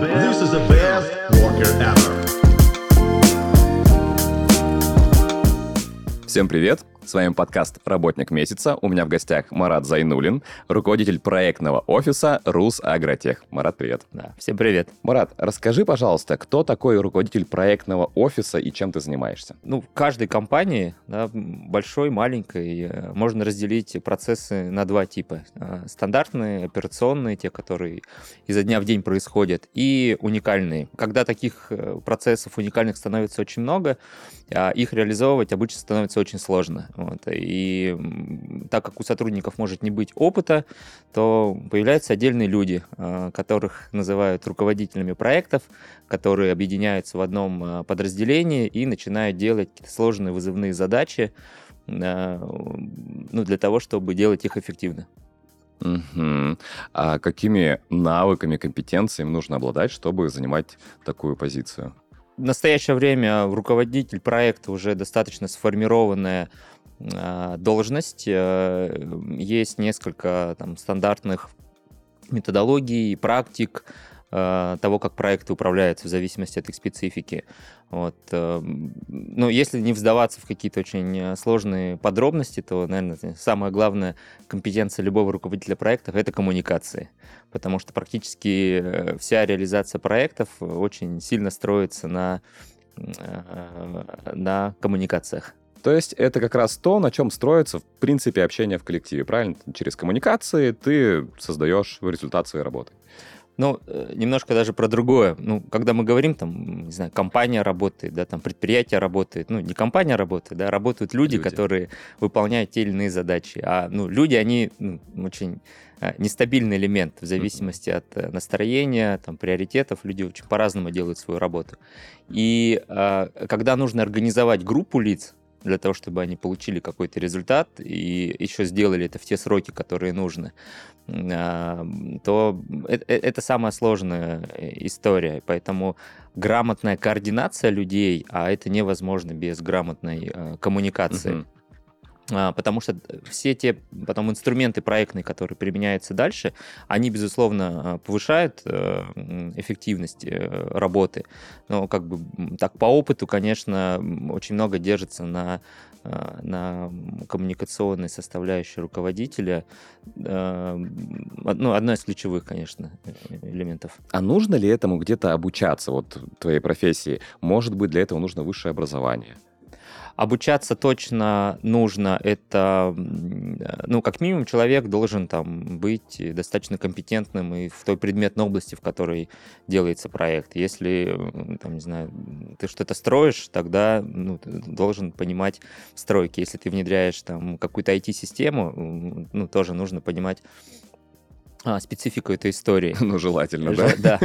This is the best worker ever. Всем привет! С вами подкаст «Работник месяца». У меня в гостях Марат Зайнулин, руководитель проектного офиса «Рус Агротех». Марат, привет. Да, всем привет. Марат, расскажи, пожалуйста, кто такой руководитель проектного офиса и чем ты занимаешься? Ну, в каждой компании, да, большой, маленькой, э, можно разделить процессы на два типа. Э, стандартные, операционные, те, которые изо дня в день происходят, и уникальные. Когда таких э, процессов уникальных становится очень много, а их реализовывать обычно становится очень сложно. Вот. И так как у сотрудников может не быть опыта, то появляются отдельные люди, а, которых называют руководителями проектов, которые объединяются в одном а, подразделении и начинают делать сложные вызывные задачи а, ну, для того, чтобы делать их эффективно. Угу. А какими навыками, компетенциями нужно обладать, чтобы занимать такую позицию? В настоящее время руководитель проекта уже достаточно сформированная должность. Э, есть несколько там, стандартных методологий, практик э, того, как проекты управляются в зависимости от их специфики. Вот. Э, но если не вздаваться в какие-то очень сложные подробности, то, наверное, самая главная компетенция любого руководителя проектов – это коммуникации. Потому что практически вся реализация проектов очень сильно строится на, на коммуникациях. То есть это как раз то, на чем строится, в принципе, общение в коллективе, правильно? Через коммуникации ты создаешь результат своей работы. Ну, э, немножко даже про другое. Ну, когда мы говорим, там, не знаю, компания работает, да, там, предприятие работает. Ну, не компания работает, да, работают люди, люди. которые выполняют те или иные задачи. А, ну, люди, они ну, очень э, нестабильный элемент в зависимости от э, настроения, там, приоритетов. Люди очень по-разному делают свою работу. И когда нужно организовать группу лиц, для того, чтобы они получили какой-то результат и еще сделали это в те сроки, которые нужны, а, то это, э, это самая сложная э, история. Поэтому грамотная координация людей, а это невозможно без грамотной э, коммуникации. Uh-huh. А, потому что все те потом инструменты проектные, которые применяются дальше, они, безусловно, а, повышают э, эффективность э, работы. Но как бы так по опыту, конечно, очень много держится на на коммуникационной составляющей руководителя, ну, одно из ключевых, конечно, элементов. А нужно ли этому где-то обучаться, вот твоей профессии? Может быть, для этого нужно высшее образование? Обучаться точно нужно. Это, ну, как минимум, человек должен там быть достаточно компетентным и в той предметной области, в которой делается проект. Если, там, не знаю, ты что-то строишь, тогда ну, ты должен понимать стройки. Если ты внедряешь там какую-то IT-систему, ну, тоже нужно понимать а, специфику этой истории. Ну, желательно, да? Да.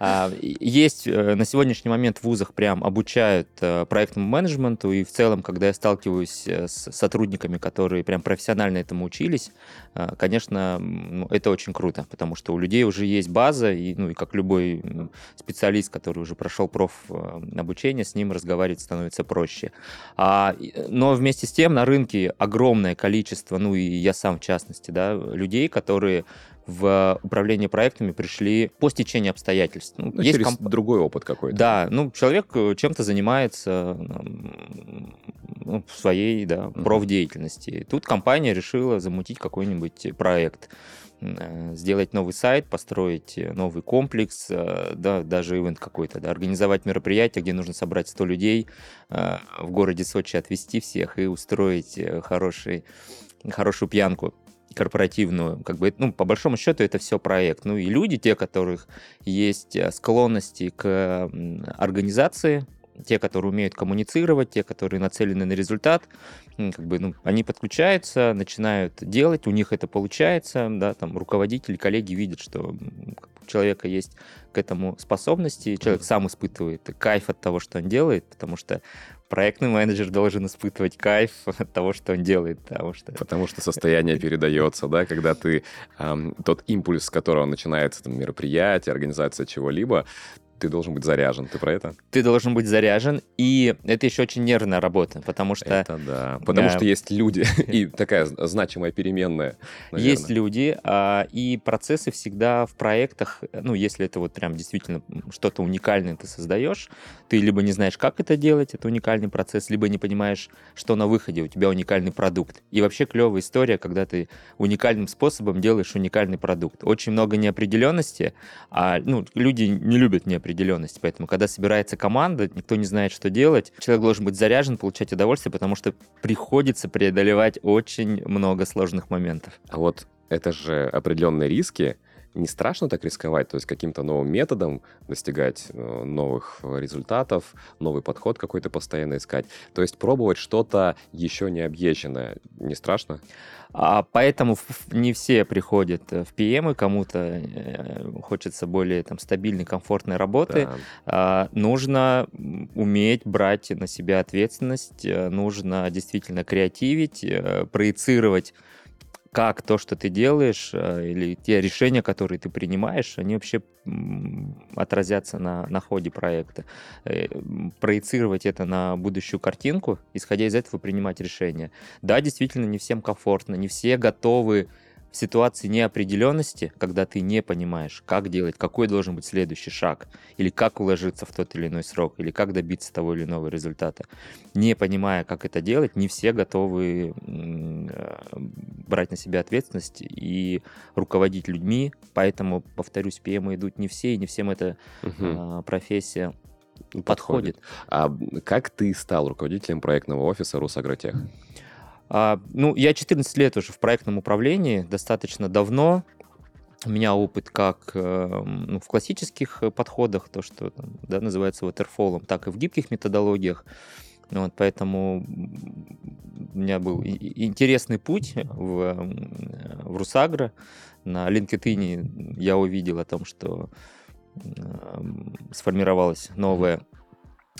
А, есть э, на сегодняшний момент в вузах прям обучают э, проектному менеджменту, и в целом, когда я сталкиваюсь э, с сотрудниками, которые прям профессионально этому учились, конечно, ну, это очень круто, потому что у людей уже есть база, и, ну, и как любой специалист, который уже прошел проф обучение, с ним разговаривать становится проще. А, но вместе с тем на рынке огромное количество, ну и я сам в частности, да, людей, которые в управление проектами пришли по стечению обстоятельств. Ну, ну, есть через комп... другой опыт какой-то. Да, ну, человек э, чем-то занимается ну, в своей да, uh-huh. профдеятельности. Тут компания решила замутить какой-нибудь проект э, сделать новый сайт, построить новый комплекс, э, да, даже ивент какой-то, да, организовать мероприятие, где нужно собрать 100 людей, в городе Сочи отвезти всех и устроить хороший, хорошую пьянку корпоративную, как бы, ну, по большому счету это все проект. Ну и люди, те, которых есть э, склонности к организации, те, которые умеют коммуницировать, те, которые нацелены на результат, как бы, ну, они подключаются, начинают делать, у них это получается, да, там руководители, коллеги видят, что у человека есть к этому способности, человек сам испытывает кайф от того, что он делает, потому что проектный менеджер должен испытывать кайф от того, что он делает. Потому что, потому что состояние передается, да, когда ты эм, тот импульс, с которого начинается там, мероприятие, организация чего-либо, ты должен быть заряжен, ты про это? Ты должен быть заряжен, и это еще очень нервная работа, потому что... Это да, потому Да. что есть люди, и такая значимая переменная, наверное. Есть люди, а, и процессы всегда в проектах, ну, если это вот прям действительно что-то уникальное ты создаешь, ты либо не знаешь, как это делать, это уникальный процесс, либо не понимаешь, что на выходе у тебя уникальный продукт. И вообще клевая история, когда ты уникальным способом делаешь уникальный продукт. Очень много неопределенности, а ну, люди не любят неопределенность, поэтому когда собирается команда, никто не знает, что делать, человек должен быть заряжен, получать удовольствие, потому что приходится преодолевать очень много сложных моментов. А вот это же определенные риски. Не страшно так рисковать, то есть каким-то новым методом достигать э, новых результатов, новый подход какой-то постоянно искать. То есть пробовать что-то еще не объезженное. Не страшно? А поэтому не все приходят э, в PM, кому-то э, хочется более там, стабильной, комфортной работы. Да. А, нужно уметь брать на себя ответственность, нужно действительно креативить, проецировать как то, что ты делаешь, э, или те решения, которые ты принимаешь, они вообще отразятся на, на ходе проекта. Э, Проецировать это на будущую картинку, исходя из этого принимать решения. Да, действительно, не всем комфортно, не все готовы в ситуации неопределенности, когда ты не понимаешь, как делать, какой должен быть следующий шаг, или как уложиться в тот или иной срок, или как добиться того или иного результата. Не понимая, как это делать, не все готовы э, брать на себя ответственность и руководить людьми, поэтому, повторюсь, PM идут не все, и не всем эта а, профессия подходит. А как ты стал руководителем проектного офиса Русагротех? А, ну, я 14 лет уже в проектном управлении, достаточно давно. У меня опыт как э, ну, в классических э, подходах, то, что да, называется waterfall, так и в гибких методологиях. Вот, поэтому у меня был интересный путь в, м, в Русагро. На LinkedIn я увидел о том, что сформировалась новая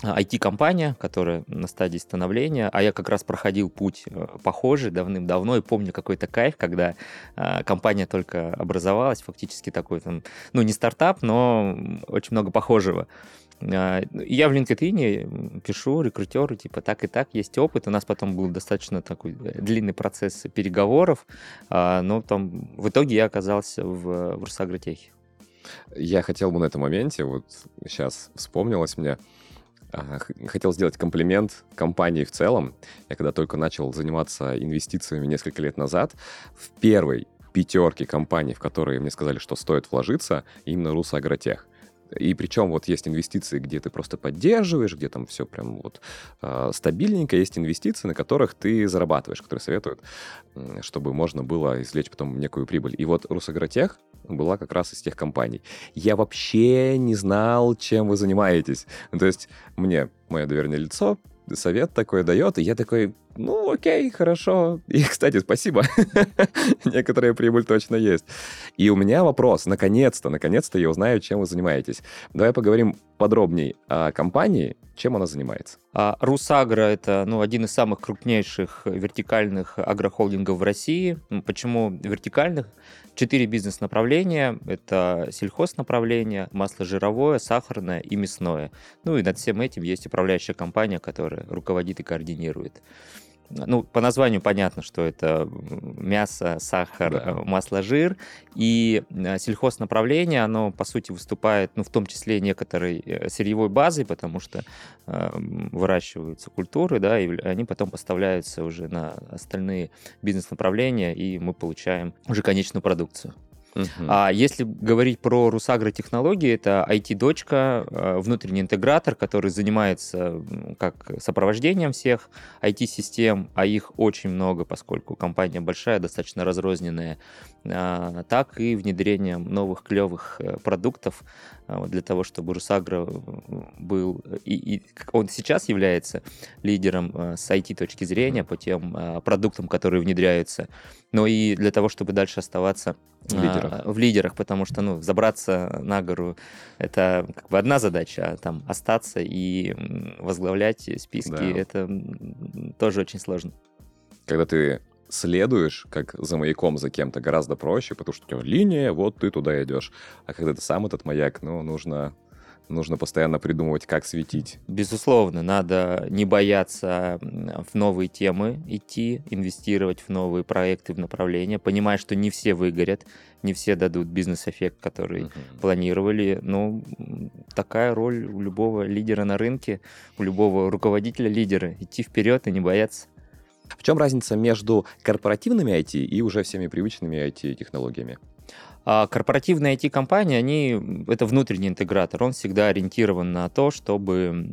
IT-компания, которая на стадии становления, а я как раз проходил путь э, похожий давным-давно и помню какой-то кайф, когда э, компания только образовалась, фактически такой там, ну не стартап, но очень много похожего. И Я в LinkedIn пишу рекрутеру, типа, так и так, есть опыт. У нас потом был достаточно такой э, длинный процесс переговоров, а, но там в итоге я оказался в, в Русагротехе. Я хотел бы на этом моменте, вот сейчас вспомнилось мне, хотел сделать комплимент компании в целом. Я когда только начал заниматься инвестициями несколько лет назад, в первой пятерке компаний, в которые мне сказали, что стоит вложиться, именно Русагротех. И причем вот есть инвестиции, где ты просто поддерживаешь, где там все прям вот э, стабильненько. Есть инвестиции, на которых ты зарабатываешь, которые советуют, чтобы можно было извлечь потом некую прибыль. И вот Русагротех была как раз из тех компаний. Я вообще не знал, чем вы занимаетесь. То есть мне мое доверенное лицо совет такой дает, и я такой, ну, окей, хорошо. И, кстати, спасибо. Некоторая прибыль точно есть. И у меня вопрос, наконец-то, наконец-то я узнаю, чем вы занимаетесь. Давай поговорим подробнее о компании, чем она занимается. А Русагро – это ну, один из самых крупнейших вертикальных агрохолдингов в России. Ну, Почему вертикальных? Четыре бизнес-направления – это сельхознаправление, масло жировое, сахарное и мясное. Ну и над всем этим есть управляющая компания, которая руководит и координирует. Ну, по названию понятно, что это мясо, сахар, Да. э, масло, жир. И э, сельхознаправление, оно, по сути, выступает, ну, в том числе некоторой э, сырьевой базой, потому что э, выращиваются культуры, да, и они потом поставляются уже на остальные бизнес-направления, и мы получаем уже конечную продукцию. А если говорить про Русагро технологии, это IT-дочка, э, внутренний интегратор, который занимается как сопровождением всех IT-систем, а их очень много, поскольку компания большая, достаточно разрозненная, а, так и внедрением новых клевых э, продуктов вот для того, чтобы Русагро э, был, и, и он сейчас является лидером э, с IT точки зрения по тем э, продуктам, которые внедряются, но и для того, чтобы дальше оставаться В лидерах. а, в лидерах, потому что, ну, забраться на гору — это как бы одна задача, а там остаться и возглавлять списки Да. — это тоже очень сложно. Когда ты следуешь, как за маяком за кем-то, гораздо проще, потому что у тебя линия, вот ты туда идешь. А когда ты сам этот маяк, ну, нужно нужно постоянно придумывать, как светить. Безусловно, надо не бояться в новые темы идти, инвестировать в новые проекты, в направления, понимая, что не все выгорят, не все дадут бизнес-эффект, который uh-huh. планировали. Но такая роль у любого лидера на рынке, у любого руководителя лидера, идти вперед и не бояться. В чем разница между корпоративными IT и уже всеми привычными IT-технологиями? А корпоративные IT-компании, они, это внутренний интегратор, он всегда ориентирован на то, чтобы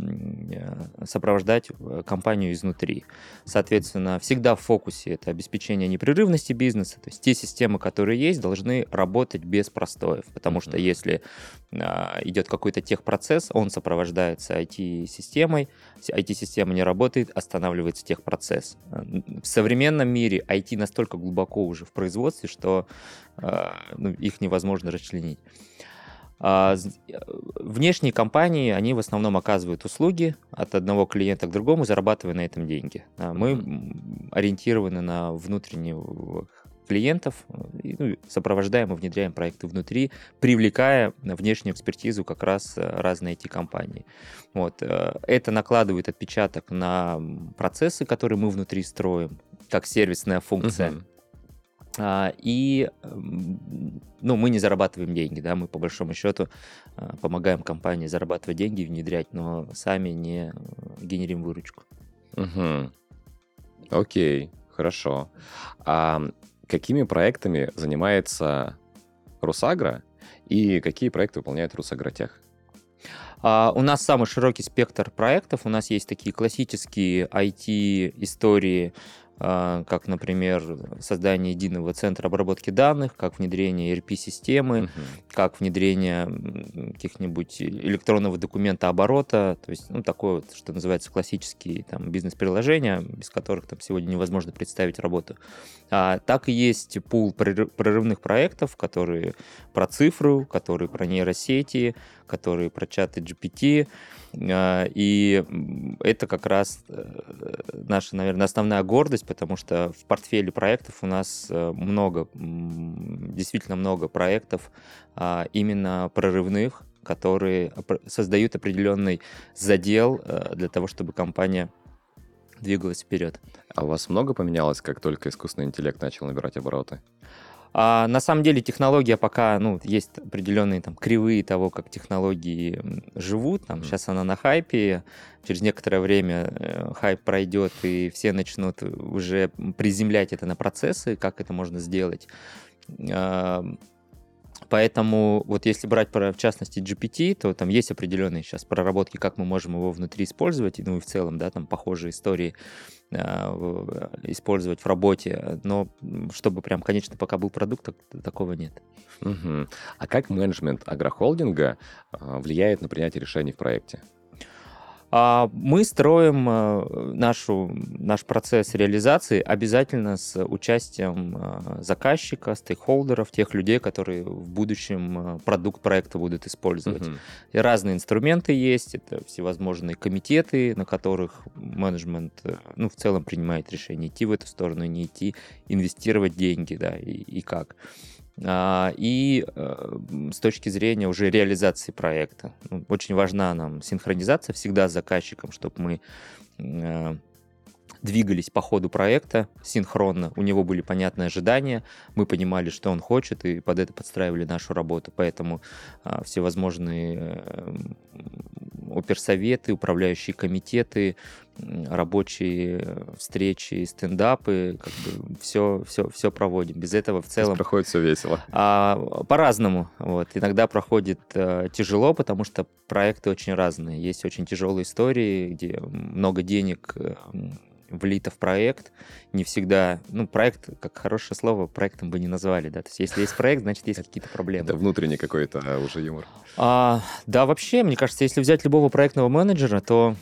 э, сопровождать э, компанию изнутри. Соответственно, всегда в фокусе это обеспечение непрерывности бизнеса, то есть те системы, которые есть, должны работать без простоев, потому что если а, идет какой-то техпроцесс, он сопровождается IT-системой, IT-система не работает, останавливается техпроцесс. В современном мире IT настолько глубоко уже в производстве, что а, ну, их невозможно расчленить. А, внешние компании, они в основном оказывают услуги от одного клиента к другому, зарабатывая на этом деньги. А мы ориентированы на внутренних клиентов, ну, сопровождаем и внедряем проекты внутри, привлекая внешнюю экспертизу как раз э, разные эти компании. Вот. Э, это накладывает отпечаток на процессы, которые мы внутри строим, как сервисная функция. Uh-huh. А, и ну, мы не зарабатываем деньги, да, мы по большому счету а, помогаем компании зарабатывать деньги, внедрять, но сами не генерим выручку. Угу. Окей, хорошо. А какими проектами занимается Русагра и какие проекты выполняет Русагротех? Uh, у нас самый широкий спектр проектов. У нас есть такие классические IT-истории, а, как, например, создание единого центра обработки данных, как внедрение ERP-системы, угу. как внедрение каких-нибудь электронного документа оборота, то есть, ну, такое вот, что называется, классические там бизнес-приложения, без которых там сегодня невозможно представить работу. А, так и есть пул прорывных проектов, которые про цифру, которые про нейросети, которые про чаты GPT, а, и это как раз э, наша, наверное, основная гордость, потому что в портфеле проектов у нас э, много, действительно много проектов а, именно прорывных, которые создают определенный задел э, для того, чтобы компания двигалась вперед. А у вас много поменялось, как только искусственный интеллект начал набирать обороты? А, на самом деле технология пока, ну, есть определенные там кривые того, как технологии живут. Там. Сейчас она на хайпе, через некоторое время э, хайп пройдет, и все начнут уже приземлять это на процессы, как это можно сделать. Поэтому вот если брать про, в частности, GPT, то там есть определенные сейчас проработки, как мы можем его внутри использовать, ну и в целом, да, там похожие истории э, использовать в работе, но чтобы прям, конечно, пока был продукт, так, такого нет. Угу. А как менеджмент агрохолдинга э, влияет на принятие решений в проекте? А мы строим э, нашу, наш процесс реализации обязательно с участием э, заказчика, стейкхолдеров, тех людей, которые в будущем э, продукт проекта будут использовать. Uh-huh. И разные инструменты есть, это всевозможные комитеты, на которых менеджмент ну, в целом принимает решение, идти в эту сторону, не идти, инвестировать деньги, да, и, и как. А, и э, с точки зрения уже реализации проекта. Ну, очень важна нам синхронизация всегда с заказчиком, чтобы мы э, двигались по ходу проекта синхронно, у него были понятные ожидания, мы понимали, что он хочет, и под это подстраивали нашу работу. Поэтому а, всевозможные э, оперсоветы, управляющие комитеты, рабочие встречи, стендапы, как бы все, все, все проводим. Без этого в целом... проходит все весело. А, по-разному. Вот. Иногда проходит а, тяжело, потому что проекты очень разные. Есть очень тяжелые истории, где много денег влито в проект, не всегда, ну, проект, как хорошее слово, проектом бы не назвали, да, то есть если есть проект, значит, есть какие-то проблемы. Это внутренний какой-то уже юмор. А, да, вообще, мне кажется, если взять любого проектного менеджера, то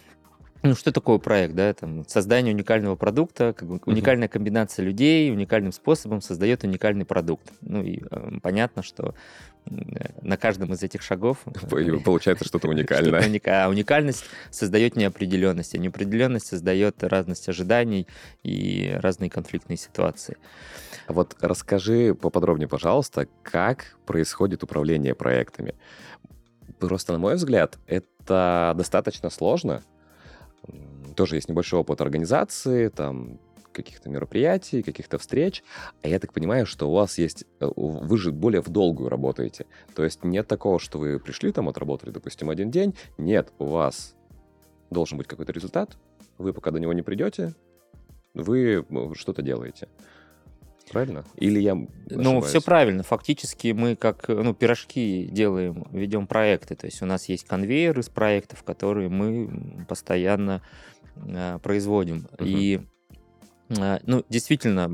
ну, что такое проект, да, там, создание уникального продукта, как бы уникальная комбинация людей уникальным способом создает уникальный продукт. Ну, и э, понятно, что на каждом из этих шагов... Э, получается что-то уникальное. Что. А уникальность создает неопределенность, а неопределенность создает разность ожиданий и разные конфликтные ситуации. Вот расскажи поподробнее, пожалуйста, как происходит управление проектами Просто, на мой взгляд, это достаточно сложно. Тоже есть небольшой опыт организации, там каких-то мероприятий, каких-то встреч. А я так понимаю, что у вас есть... Э, вы же более в долгую работаете. То есть нет такого, что вы пришли там, отработали, допустим, один день. Нет, у вас должен быть какой-то результат. Вы пока до него не придете, вы что-то делаете. Правильно? Или я ошибаюсь? Ну, все правильно. Фактически мы как ну, пирожки делаем, ведем проекты. То есть у нас есть конвейер из проектов, которые мы постоянно э, производим. Uh-huh. И э, ну, действительно,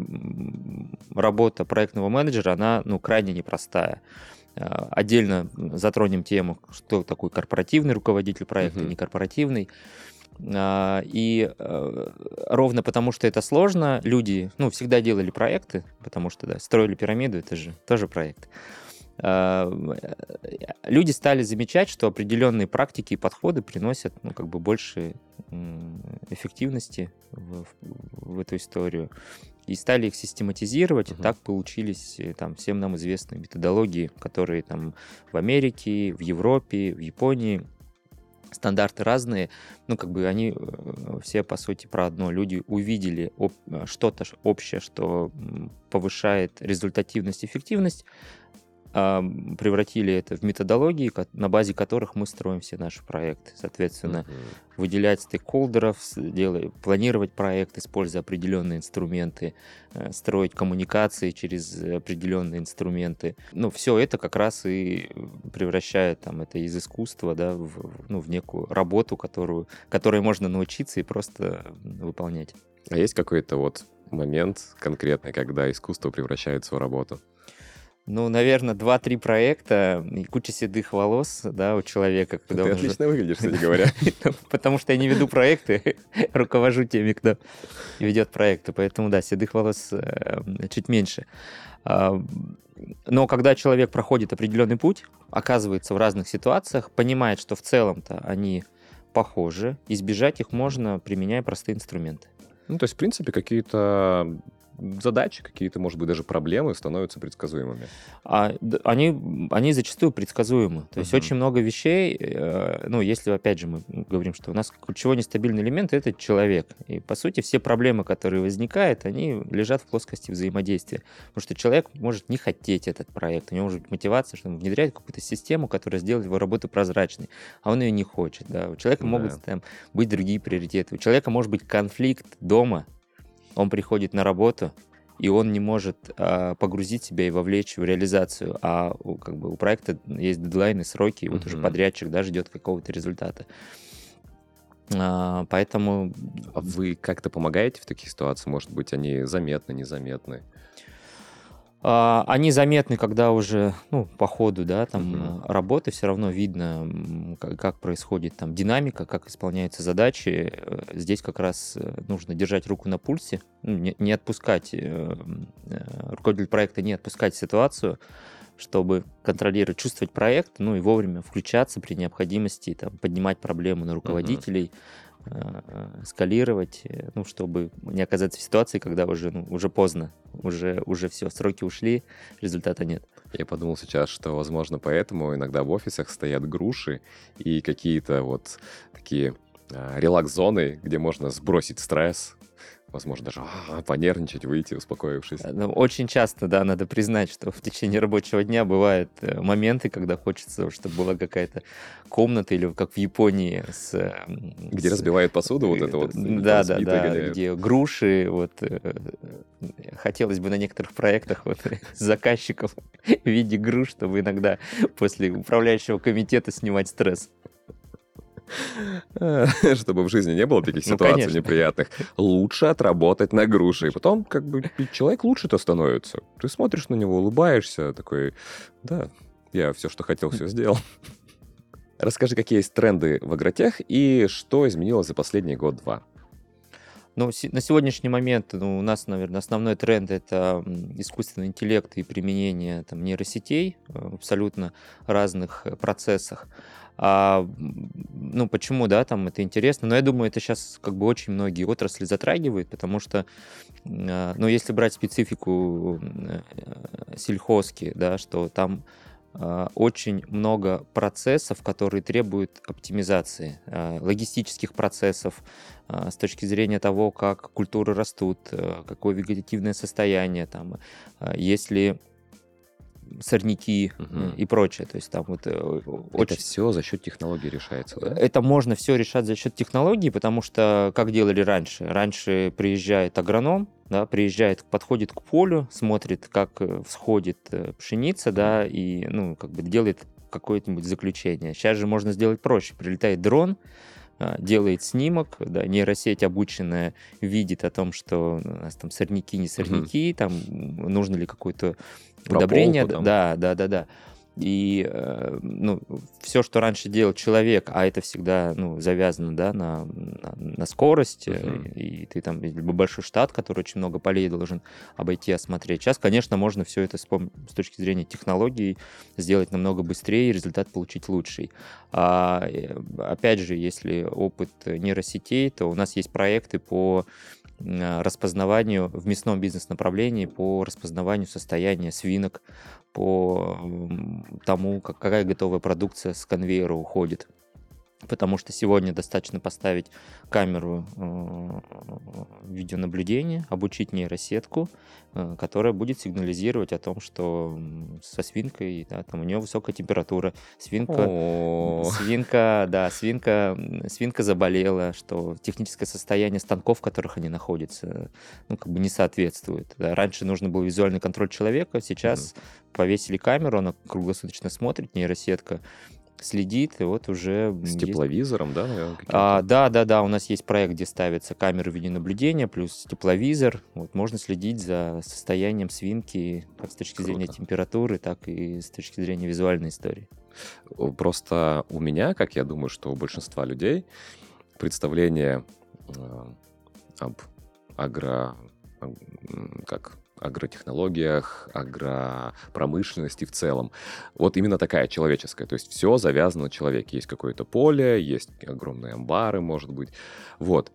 работа проектного менеджера, она ну, крайне непростая. Э, отдельно затронем тему, что такой корпоративный руководитель проекта, uh-huh. некорпоративный. А, и э, ровно потому, что это сложно, люди, ну, всегда делали проекты, потому что, да, строили пирамиду, это же тоже проект. А, э, люди стали замечать, что определенные практики и подходы приносят, ну, как бы больше эффективности в, в эту историю. И стали их систематизировать, uh-huh. и так получились э, там всем нам известные методологии, которые там в Америке, в Европе, в Японии стандарты разные, ну, как бы они э, все, по сути, про одно. Люди увидели э, что-то общее, что повышает результативность, эффективность, превратили это в методологии, на базе которых мы строим все наши проекты. Соответственно, uh-huh. выделять стейкхолдеров, делать, планировать проект, используя определенные инструменты, э, строить коммуникации через определенные инструменты. Ну, все это как раз и превращает там, это из искусства да, в, ну, в некую работу, которую, которой можно научиться и просто выполнять. А есть какой-то вот момент конкретный, когда искусство превращается в работу? Ну, наверное, два-три проекта и куча седых волос, да, у человека. Когда Ты отлично уже... выглядишь, кстати говоря. Потому что я не веду проекты, руковожу теми, кто ведет проекты. Поэтому, да, седых волос э, чуть меньше. А, но когда человек проходит определенный путь, оказывается в разных ситуациях, понимает, что в целом-то они похожи, избежать их можно, применяя простые инструменты. Ну, то есть, в принципе, какие-то задачи, какие-то, может быть, даже проблемы становятся предсказуемыми? А, они, они зачастую предсказуемы. То есть uh-huh. очень много вещей, э, ну, если, опять же, мы говорим, что у нас ключевой нестабильный элемент — это человек. И, по сути, все проблемы, которые возникают, они лежат в плоскости взаимодействия. Потому что человек может не хотеть этот проект, у него может быть мотивация, что он внедряет какую-то систему, которая сделает его работу прозрачной, а он ее не хочет. Да? У человека да. могут там, быть другие приоритеты. У человека может быть конфликт дома, он приходит на работу, и он не может а, погрузить себя и вовлечь в реализацию, а у, как бы у проекта есть дедлайны, сроки, и вот uh-huh. уже подрядчик да, ждет какого-то результата. А, поэтому... А вы как-то помогаете в таких ситуациях? Может быть, они заметны, незаметны? А, они заметны, когда уже, ну, по ходу, да, там uh-huh. работы все равно видно, как, как происходит там динамика, как исполняются задачи. Э, здесь как раз э, нужно держать руку на пульсе, ну, не, не отпускать, руководитель проекта не отпускать ситуацию, чтобы контролировать, чувствовать проект, ну и вовремя включаться при необходимости, там, поднимать проблемы на руководителей, Э, скалировать, э, ну, чтобы не оказаться в ситуации, когда уже, ну, уже поздно, уже, уже все, сроки ушли, результата нет. Я подумал сейчас, что, возможно, поэтому иногда в офисах стоят груши и какие-то вот такие а, релакс-зоны, где можно сбросить стресс, возможно, даже а, понервничать, выйти, успокоившись. Ну, очень часто, да, надо признать, что в течение рабочего дня бывают э, моменты, когда хочется, чтобы была какая-то комната или как в Японии с... Где с... разбивают посуду, вот это вот. Да, да, да, где груши, вот э, хотелось бы на некоторых проектах вот заказчиков в виде груш, чтобы иногда после управляющего комитета снимать стресс. Чтобы в жизни не было таких ну, ситуаций конечно. неприятных. Лучше отработать на груши. И потом, как бы, человек лучше-то становится. Ты смотришь на него, улыбаешься, такой, да, я все, что хотел, все сделал. Расскажи, какие есть тренды в агротех и что изменилось за последний год-два. Ну, на сегодняшний момент ну, у нас, наверное, основной тренд это искусственный интеллект и применение там, нейросетей в абсолютно разных э, процессах. А, ну, почему, да, там это интересно, но я думаю, это сейчас как бы очень многие отрасли затрагивают, потому что, а, ну, если брать специфику э, сельхозки, да, что там а, очень много процессов, которые требуют оптимизации, а, логистических процессов, с точки зрения того, как культуры растут, какое вегетативное состояние, там, если сорняки угу. и прочее. То есть там вот э, очень... Это все за счет технологий решается, да? Это можно все решать за счет технологий, потому что как делали раньше? Раньше приезжает агроном, да, приезжает, подходит к полю, смотрит, как э, всходит э, пшеница, да, и, ну, как бы делает какое-нибудь заключение. Сейчас же можно сделать проще. Прилетает дрон, делает снимок, да, нейросеть обученная видит о том, что у нас там сорняки, не сорняки, угу. там нужно ли какое-то удобрение. Да, да, да, да. И э, ну, все, что раньше делал человек, а это всегда ну, завязано да, на, на, на скорость, uh-huh. и, и ты там либо большой штат, который очень много полей должен обойти, осмотреть. Сейчас, конечно, можно все это с, с точки зрения технологий сделать намного быстрее и результат получить лучший. А, опять же, если опыт нейросетей, то у нас есть проекты по распознаванию в мясном бизнес-направлении, по распознаванию состояния свинок, по тому, какая готовая продукция с конвейера уходит потому что сегодня достаточно поставить камеру э, видеонаблюдения, обучить нейросетку, э, которая будет сигнализировать о том, что со свинкой, да, там у нее высокая температура, свинка, свинка, да, свинка, свинка заболела, что техническое состояние станков, в которых они находятся, ну, как бы не соответствует. Да. Раньше нужно был визуальный контроль человека, сейчас повесили камеру, она круглосуточно смотрит, нейросетка, следит, и вот уже... С есть... тепловизором, да, наверное? А, да, да, да, у нас есть проект, где ставятся камеры видеонаблюдения, плюс тепловизор. Вот можно следить за состоянием свинки как с точки Круто. зрения температуры, так и с точки зрения визуальной истории. Просто у меня, как я думаю, что у большинства людей, представление э, об агро... как агротехнологиях, агропромышленности в целом. Вот именно такая человеческая. То есть все завязано на человеке. Есть какое-то поле, есть огромные амбары, может быть. Вот.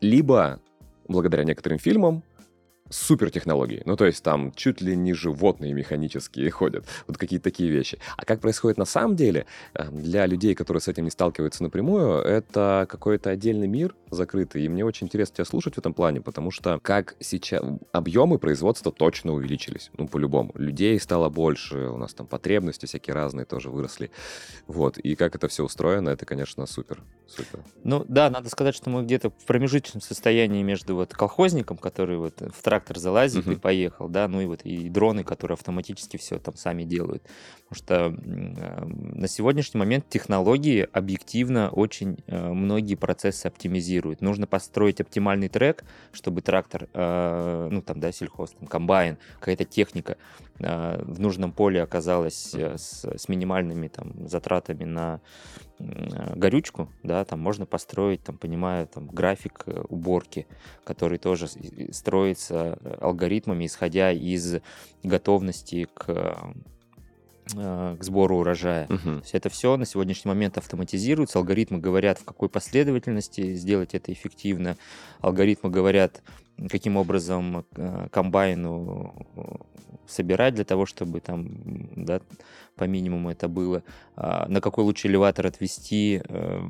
Либо благодаря некоторым фильмам супер технологии. Ну, то есть там чуть ли не животные механические ходят. Вот какие-то такие вещи. А как происходит на самом деле, э, для людей, которые с этим не сталкиваются напрямую, это какой-то отдельный мир закрытый. И мне очень интересно тебя слушать в этом плане, потому что как сейчас объемы производства точно увеличились. Ну, по-любому. Людей стало больше, у нас там потребности всякие разные тоже выросли. Вот. И как это все устроено, это, конечно, супер. Супер. Ну, да, надо сказать, что мы где-то в промежуточном состоянии между вот колхозником, который вот в трактор залазит uh-huh. и поехал, да, ну и вот и дроны, которые автоматически все там сами делают. Потому что э, на сегодняшний момент технологии объективно очень э, многие процессы оптимизируют. Нужно построить оптимальный трек, чтобы трактор, э, ну там, да, сельхоз, там, комбайн, какая-то техника э, в нужном поле оказалась с, с минимальными там затратами на горючку, да, там можно построить, там, понимаю, там, график уборки, который тоже строится алгоритмами, исходя из готовности к к сбору урожая. Uh-huh. То есть это все на сегодняшний момент автоматизируется. Алгоритмы говорят, в какой последовательности сделать это эффективно. Алгоритмы говорят, каким образом комбайну собирать для того, чтобы там, да, по минимуму это было, а, на какой лучше элеватор отвести, э,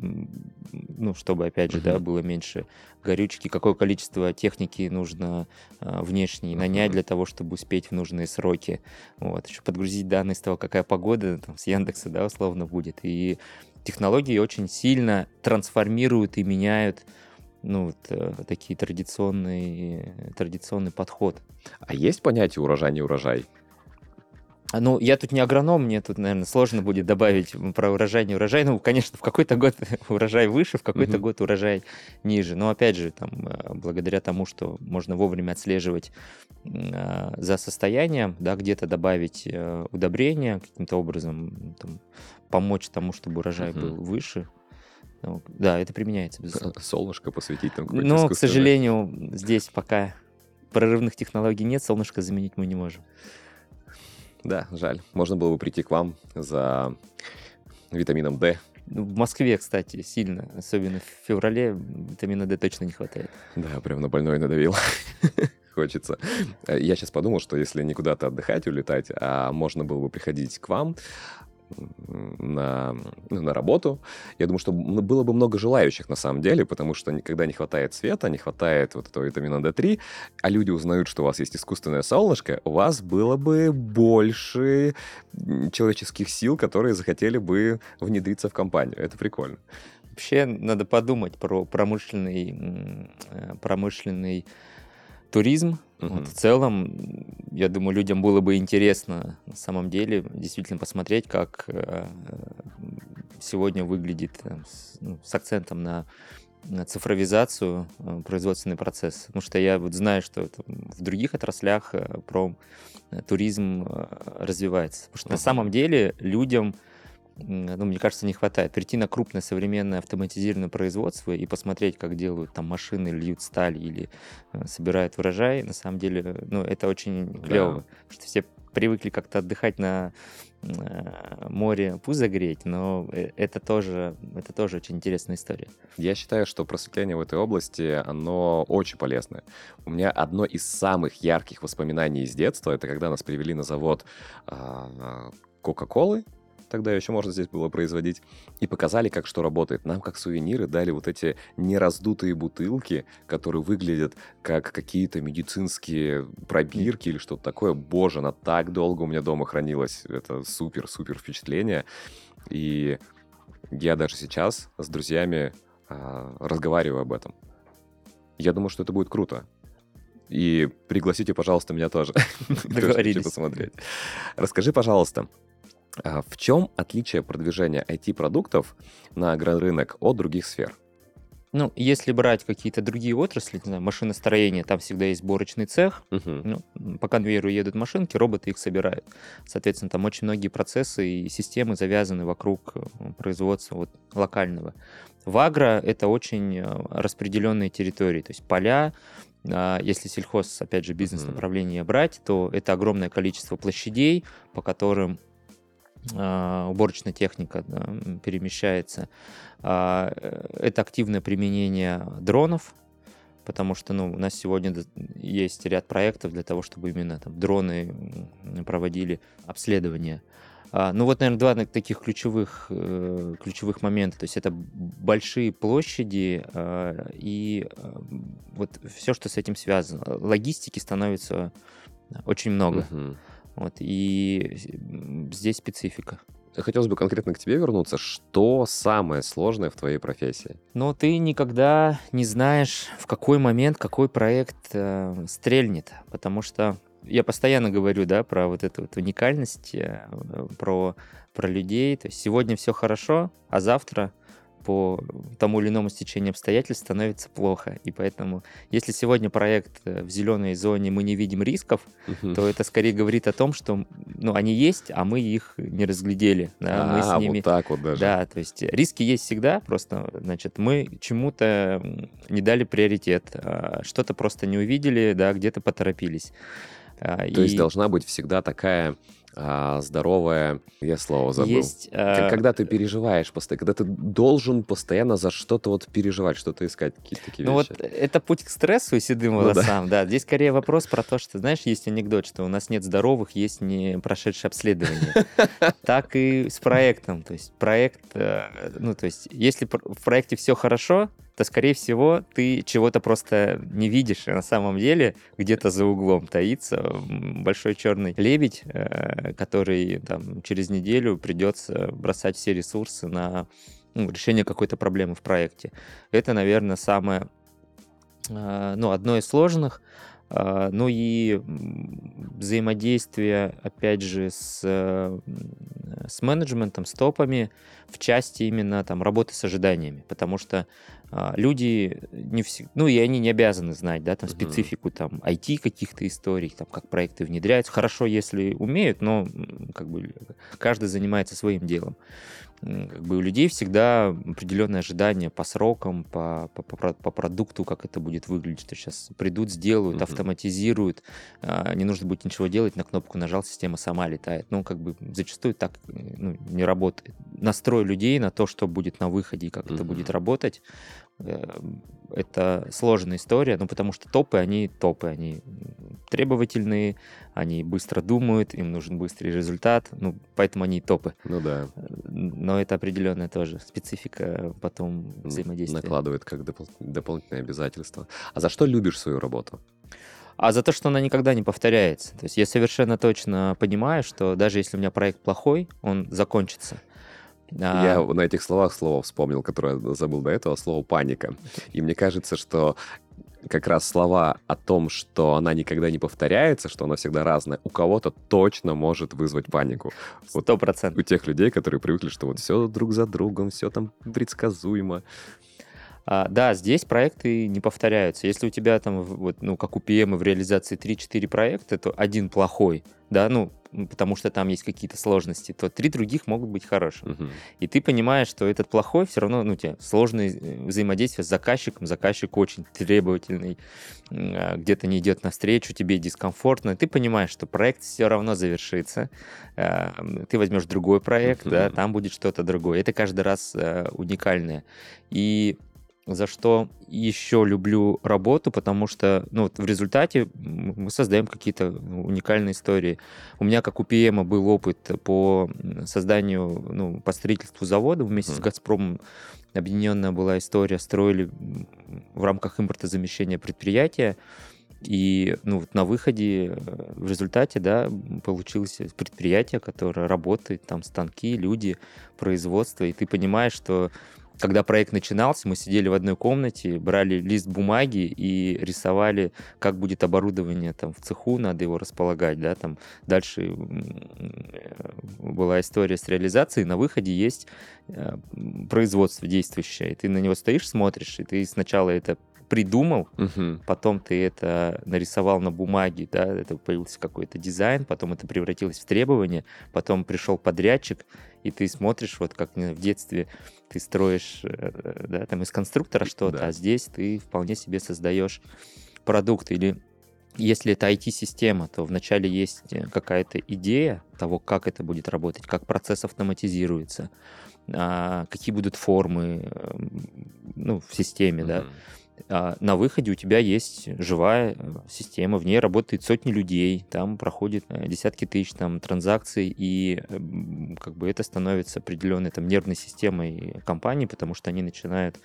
ну, чтобы, опять же, uh-huh. да, было меньше горючки, какое количество техники нужно э, внешней uh-huh. нанять для того, чтобы успеть в нужные сроки, вот, еще подгрузить данные с того, какая погода там, с Яндекса, да, условно будет, и технологии очень сильно трансформируют и меняют ну, вот, э, такие традиционные, традиционный подход. А есть понятие урожай, не урожай? Ну, я тут не агроном, мне тут, наверное, сложно будет добавить про урожай, не урожай. Ну, конечно, в какой-то год урожай выше, в какой-то mm-hmm. год урожай ниже. Но, опять же, там, э, благодаря тому, что можно вовремя отслеживать э, за состоянием, да, где-то добавить э, удобрения, каким-то образом там, помочь тому, чтобы урожай mm-hmm. был выше, ну, да, это применяется, безусловно. Солнышко посветить там Ну, к сожалению, здесь пока прорывных технологий нет, солнышко заменить мы не можем. Да, жаль. Можно было бы прийти к вам за витамином D. Ну, в Москве, кстати, сильно, особенно в феврале, витамина D точно не хватает. Да, прям на больной надавил. хочется. Я сейчас подумал, что если не куда-то отдыхать, улетать, а можно было бы приходить к вам, на, ну, на работу. Я думаю, что было бы много желающих на самом деле, потому что когда не хватает света, не хватает вот этого витамина D3, а люди узнают, что у вас есть искусственное солнышко, у вас было бы больше человеческих сил, которые захотели бы внедриться в компанию. Это прикольно. Вообще надо подумать про промышленный, э, промышленный туризм. Угу. Вот в целом, я думаю, людям было бы интересно на самом деле действительно посмотреть, как э, сегодня выглядит э, с, ну, с акцентом на, цифровизацию э, производственный процесс. Потому что я вот знаю, что в других отраслях про э, туризм развивается. Потому что угу. на самом деле людям ну, мне кажется, не хватает. Прийти на крупное современное автоматизированное производство и посмотреть, как делают там машины, льют сталь или э, собирают урожай, на самом деле, ну, это очень клево. Да. Что все привыкли как-то отдыхать на э, море пузо греть, но э, это тоже, это тоже очень интересная история. Я считаю, что просветление в этой области, оно очень полезное. У меня одно из самых ярких воспоминаний из детства, это когда нас привели на завод а, Кока-Колы, тогда еще можно здесь было производить, и показали, как что работает. Нам, как сувениры, дали вот эти нераздутые бутылки, которые выглядят как какие-то медицинские пробирки или что-то такое. Боже, она так долго у меня дома хранилась. Это супер-супер впечатление. И я даже сейчас с друзьями а, разговариваю об этом. Я думаю, что это будет круто. И пригласите, пожалуйста, меня тоже. Договорились. посмотреть. Расскажи, пожалуйста, в чем отличие продвижения IT-продуктов на агрорынок от других сфер? Ну, если брать какие-то другие отрасли, не знаю, машиностроение, там всегда есть сборочный цех. Uh-huh. Ну, по конвейеру едут машинки, роботы их собирают. Соответственно, там очень многие процессы и системы завязаны вокруг э, производства вот, локального. В агро это очень э, распределенные территории, то есть поля, а, если сельхоз, опять же, бизнес-направление брать, то это огромное количество площадей, по которым а, уборочная техника да, перемещается. А, э, это активное применение дронов, потому что ну, у нас сегодня есть ряд проектов для того, чтобы именно там, дроны проводили обследование. А, ну вот, наверное, два таких ключевых, э, ключевых момента. То есть это большие площади и вот все, что с этим связано. Логистики становится очень много. Uh-huh. Вот, и здесь специфика. Хотелось бы конкретно к тебе вернуться. Что самое сложное в твоей профессии? Ну, ты никогда не знаешь, в какой момент какой проект э, стрельнет, потому что я постоянно говорю, да, про вот эту вот уникальность, э, про, про людей. То есть сегодня все хорошо, а завтра по тому или иному стечению обстоятельств становится плохо. И поэтому, если сегодня проект э, в зеленой зоне мы не видим рисков, угу. то это скорее говорит о том, что ну, они есть, а мы их не разглядели. Да, а, мы с ними... вот так вот даже. Да, то есть риски есть всегда, просто, значит, мы чему-то не дали приоритет, а что-то просто не увидели, да, где-то поторопились. А, то и... есть должна быть всегда такая а, здоровое, я слово забыл. Есть, а... Когда ты переживаешь постоянно, когда ты должен постоянно за что-то вот переживать, что-то искать, какие-то такие ну вещи. вот это путь к стрессу и седым ну, волосам, да. да. Здесь скорее вопрос про то, что, знаешь, есть анекдот, что у нас нет здоровых, есть не прошедшие обследования. Так и с проектом. То есть проект, э, ну то есть если в проекте все хорошо, то, скорее всего, ты чего-то просто не видишь, и на самом деле где-то за углом таится большой черный лебедь, э, который там, через неделю придется бросать все ресурсы на ну, решение какой-то проблемы в проекте. Это, наверное, самое, э, ну, одно из сложных. Э, ну и взаимодействие, опять же, с, с менеджментом, с топами в части именно там работы с ожиданиями, потому что люди не все, ну и они не обязаны знать, да, там специфику там IT каких-то историй, там как проекты внедряются. Хорошо, если умеют, но как бы каждый занимается своим делом. Как бы у людей всегда определенные ожидания по срокам, по, по, по, по продукту, как это будет выглядеть. Что сейчас придут, сделают, автоматизируют, а, не нужно будет ничего делать, на кнопку нажал, система сама летает. Ну, как бы зачастую так ну, не работает. Настрой людей на то, что будет на выходе и как это будет работать, это сложная история, ну, потому что топы, они топы, они требовательные, они быстро думают, им нужен быстрый результат, ну, поэтому они топы. Ну да. Но это определенная тоже специфика потом взаимодействия. Накладывает как допол- дополнительное обязательство. А за что любишь свою работу? А за то, что она никогда не повторяется. То есть я совершенно точно понимаю, что даже если у меня проект плохой, он закончится. А... Я на этих словах слово вспомнил, которое забыл до этого, слово «паника». И мне кажется, что как раз слова о том, что она никогда не повторяется, что она всегда разная, у кого-то точно может вызвать панику. Сто процентов. У тех людей, которые привыкли, что вот все друг за другом, все там предсказуемо. А, да, здесь проекты не повторяются. Если у тебя там, вот, ну, как у PM в реализации 3-4 проекта, то один плохой, да, ну, потому что там есть какие-то сложности, то три других могут быть хорошими. Uh-huh. И ты понимаешь, что этот плохой все равно, ну, тебе сложное э, взаимодействие с заказчиком, заказчик очень требовательный, а, где-то не идет навстречу, тебе дискомфортно, ты понимаешь, что проект все равно завершится, а, ты возьмешь другой проект, uh-huh. да, там будет что-то другое. Это каждый раз э, уникальное. И за что еще люблю работу, потому что ну, вот в результате мы создаем какие-то уникальные истории. У меня, как у ПМа, был опыт по созданию, ну, по строительству завода вместе mm. с «Газпромом». Объединенная была история, строили в рамках импортозамещения предприятия, и ну, вот на выходе э, в результате да, получилось предприятие, которое работает, там станки, люди, производство, и ты понимаешь, что когда проект начинался, мы сидели в одной комнате, брали лист бумаги и рисовали, как будет оборудование там в цеху, надо его располагать, да, там. Дальше была история с реализацией, на выходе есть э, производство действующее, и ты на него стоишь, смотришь, и ты сначала это придумал, угу. потом ты это нарисовал на бумаге, да, это появился какой-то дизайн, потом это превратилось в требование, потом пришел подрядчик, и ты смотришь, вот как в детстве ты строишь, э, да, там из конструктора что-то, да. а здесь ты вполне себе создаешь продукт или если это IT-система, то вначале есть э, какая-то идея того, как это будет работать, как процесс автоматизируется, а, какие будут формы ну, в системе, mm-hmm. да. А на выходе у тебя есть живая э, система, в ней работает сотни людей, там проходит э, десятки тысяч там транзакций, и как бы это становится определенной там нервной системой компании, потому что они начинают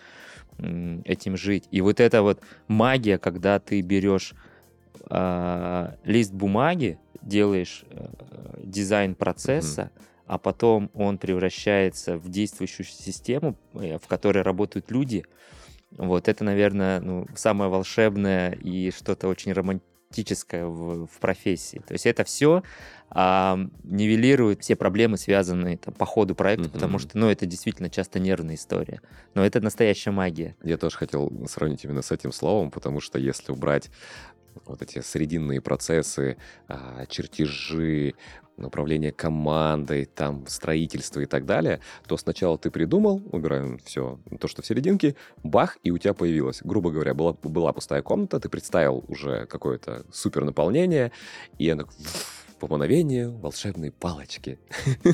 этим жить. И вот эта вот магия, когда ты берешь э, лист бумаги, делаешь э, дизайн процесса, mm-hmm. а потом он превращается в действующую систему, э, в которой работают люди, вот это, наверное, ну, самое волшебное и что-то очень романтическое в, в профессии. То есть это все а, нивелирует все проблемы, связанные там, по ходу проекта, mm-hmm. потому что, ну, это действительно часто нервная история. Но это настоящая магия. Я тоже хотел сравнить именно с этим словом, потому что если убрать вот эти срединные процессы, а, чертежи, управление командой, там, строительство и так далее, то сначала ты придумал, убираем все, то, что в серединке, бах, и у тебя появилось. Грубо говоря, была, была пустая комната, ты представил уже какое-то супер наполнение, и она по мановению волшебной палочки.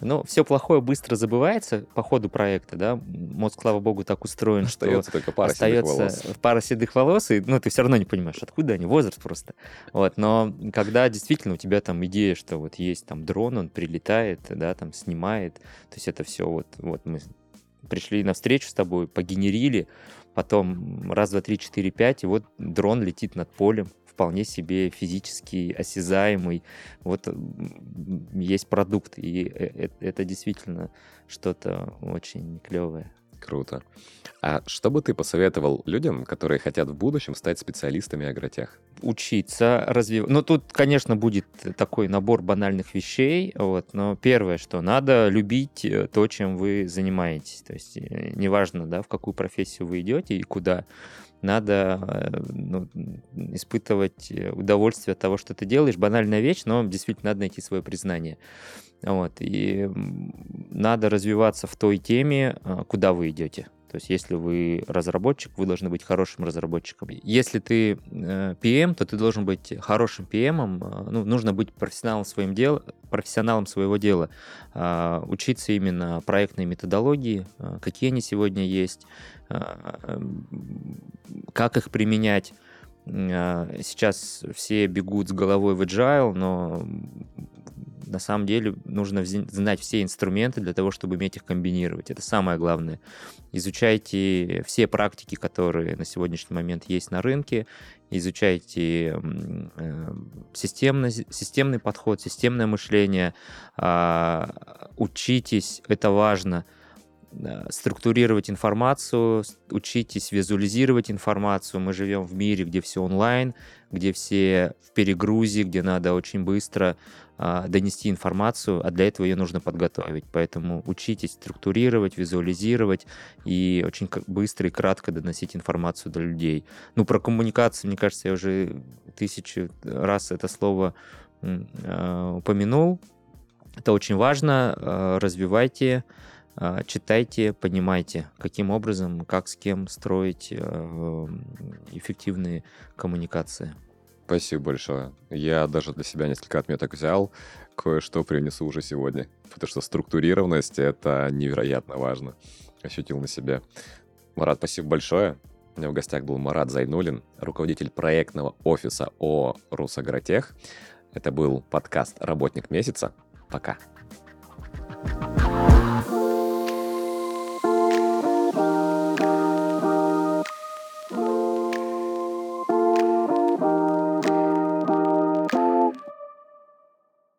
Ну, все плохое быстро забывается по ходу проекта, да. Мозг, слава богу, так устроен, остается что только пара остается седых волос. пара седых волос, и ну, ты все равно не понимаешь, откуда они, возраст просто. Вот, но когда действительно у тебя там идея, что вот есть там дрон, он прилетает, да, там снимает, то есть это все вот, вот мы пришли на встречу с тобой, погенерили, потом раз, два, три, четыре, пять, и вот дрон летит над полем, вполне себе физически осязаемый. Вот есть продукт, и э, э, это действительно что-то очень клевое. Круто. А что бы ты посоветовал людям, которые хотят в будущем стать специалистами агротех? Учиться, развивать. Ну, тут, конечно, будет такой набор банальных вещей, вот, но первое, что надо любить э, то, чем вы занимаетесь. То есть неважно, да, в какую профессию вы идете и куда, надо э, ну, испытывать удовольствие от того, что ты делаешь. Банальная вещь, но действительно надо найти свое признание. Вот. И надо развиваться в той теме, э, куда вы идете. То есть, если вы разработчик, вы должны быть хорошим разработчиком. Если ты э, PM, то ты должен быть хорошим PM. Э, ну, нужно быть профессионалом, своим дел, профессионалом своего дела. Э, учиться именно проектной методологии, какие они сегодня есть, как их применять. Сейчас все бегут с головой в agile, но на самом деле нужно знать все инструменты для того, чтобы уметь их комбинировать. Это самое главное. Изучайте все практики, которые на сегодняшний момент есть на рынке, изучайте э, системный, системный подход, системное мышление, а, учитесь, это важно, структурировать информацию, учитесь визуализировать информацию. Мы живем в мире, где все онлайн, где все в перегрузе, где надо очень быстро а, донести информацию, а для этого ее нужно подготовить. Поэтому учитесь структурировать, визуализировать и очень быстро и кратко доносить информацию до людей. Ну, про коммуникацию, мне кажется, я уже тысячу раз это слово а, упомянул. Это очень важно. А, развивайте, читайте, понимайте, каким образом, как с кем строить эффективные коммуникации. Спасибо большое. Я даже для себя несколько отметок взял. Кое-что принесу уже сегодня. Потому что структурированность — это невероятно важно. Ощутил на себе. Марат, спасибо большое. У меня в гостях был Марат Зайнулин, руководитель проектного офиса ООО «Русагротех». Это был подкаст «Работник месяца». Пока.